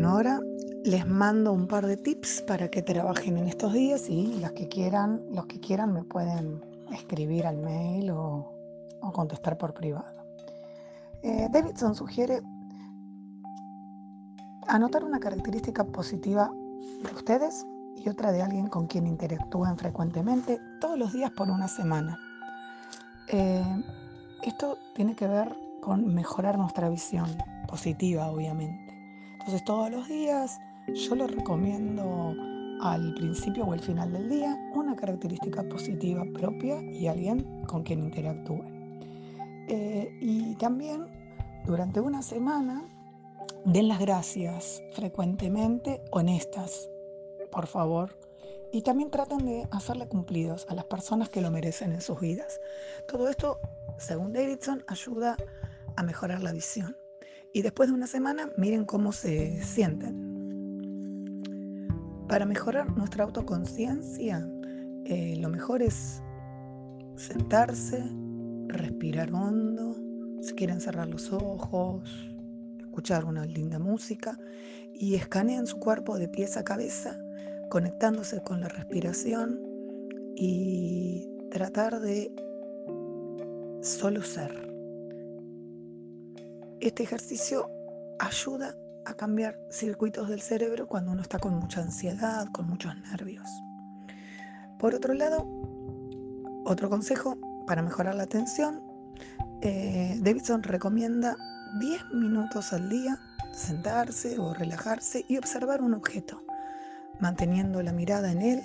Bueno, ahora les mando un par de tips para que trabajen en estos días y los que quieran, los que quieran me pueden escribir al mail o, contestar por privado. Eh, Davidson sugiere anotar una característica positiva de ustedes y otra de alguien con quien interactúen frecuentemente todos los días por una semana. Eh, esto tiene que ver con mejorar nuestra visión positiva, obviamente. Entonces todos los días yo les recomiendo al principio o al final del día una característica positiva propia y alguien con quien interactúe. Eh, y también durante una semana den las gracias frecuentemente, honestas, por favor. Y también traten de hacerle cumplidos a las personas que lo merecen en sus vidas. Todo esto, según Davidson, ayuda a mejorar la visión. Y después de una semana, miren cómo se sienten. Para mejorar nuestra autoconciencia, eh, lo mejor es sentarse, respirar hondo, si quieren cerrar los ojos, escuchar una linda música y escanean su cuerpo de pies a cabeza, conectándose con la respiración y tratar de solo ser. Este ejercicio ayuda a cambiar circuitos del cerebro cuando uno está con mucha ansiedad, con muchos nervios. Por otro lado, otro consejo para mejorar la atención, eh, Davidson recomienda 10 minutos al día sentarse o relajarse y observar un objeto, manteniendo la mirada en él,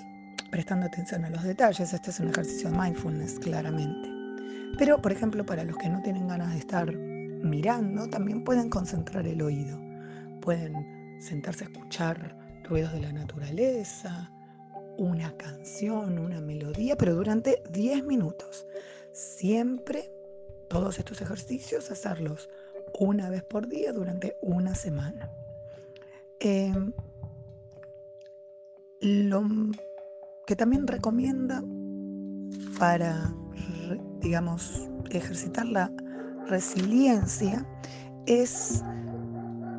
prestando atención a los detalles. Este es un ejercicio de mindfulness, claramente. Pero, por ejemplo, para los que no tienen ganas de estar mirando, también pueden concentrar el oído pueden sentarse a escuchar ruidos de la naturaleza, una canción, una melodía, pero durante 10 minutos. Siempre todos estos ejercicios hacerlos una vez por día durante una semana. Em, lo que también recomienda para, digamos, ejercitar la resiliencia es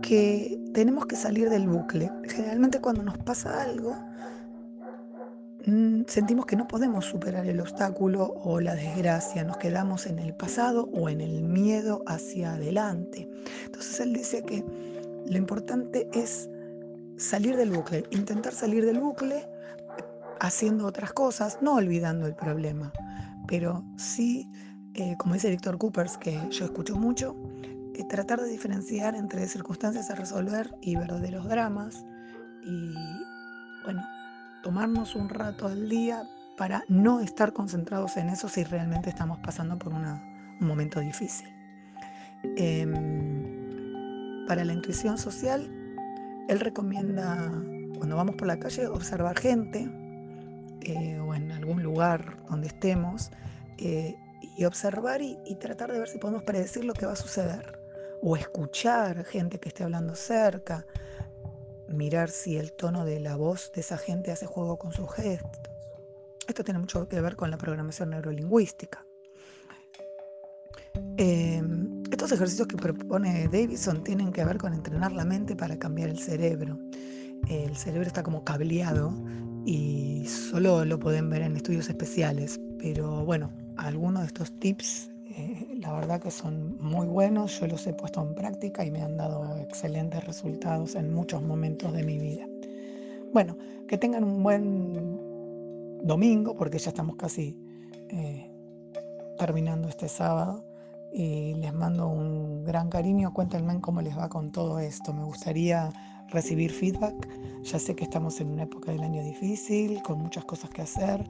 que tenemos que salir del bucle. Generalmente cuando nos pasa algo, mm, sentimos que no podemos superar el obstáculo o la desgracia, nos quedamos en el pasado o en el miedo hacia adelante. Entonces él dice que lo importante es salir del bucle, intentar salir del bucle haciendo otras cosas, no olvidando el problema, pero sí, eh, como dice Víctor Coopers, que yo escucho mucho, eh, tratar de diferenciar entre circunstancias a resolver y verdaderos dramas y, bueno, tomarnos un rato al día para no estar concentrados en eso si realmente estamos pasando por un momento difícil. Em, para la intuición social, él recomienda, cuando vamos por la calle, observar gente eh, o en algún lugar donde estemos y observar y, tratar de ver si podemos predecir lo que va a suceder o escuchar gente que esté hablando cerca, mirar si el tono de la voz de esa gente hace juego con sus gestos. Esto tiene mucho que ver con la programación neurolingüística. Em, estos ejercicios que propone Davidson tienen que ver con entrenar la mente para cambiar el cerebro. El cerebro está como cableado y solo lo pueden ver en estudios especiales, pero bueno, algunos de estos tips eh, la verdad que son muy buenos, yo los he puesto en práctica y me han dado excelentes resultados en muchos momentos de mi vida. Bueno, que tengan un buen domingo, porque ya estamos casi eh, terminando este sábado. Y les mando un gran cariño. Cuéntenme cómo les va con todo esto. Me gustaría recibir feedback. Ya sé que estamos en una época del año difícil, con muchas cosas que hacer,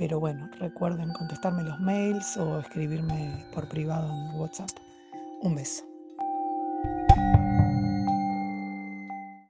pero bueno, recuerden contestarme los mails o escribirme por privado en WhatsApp. Un beso.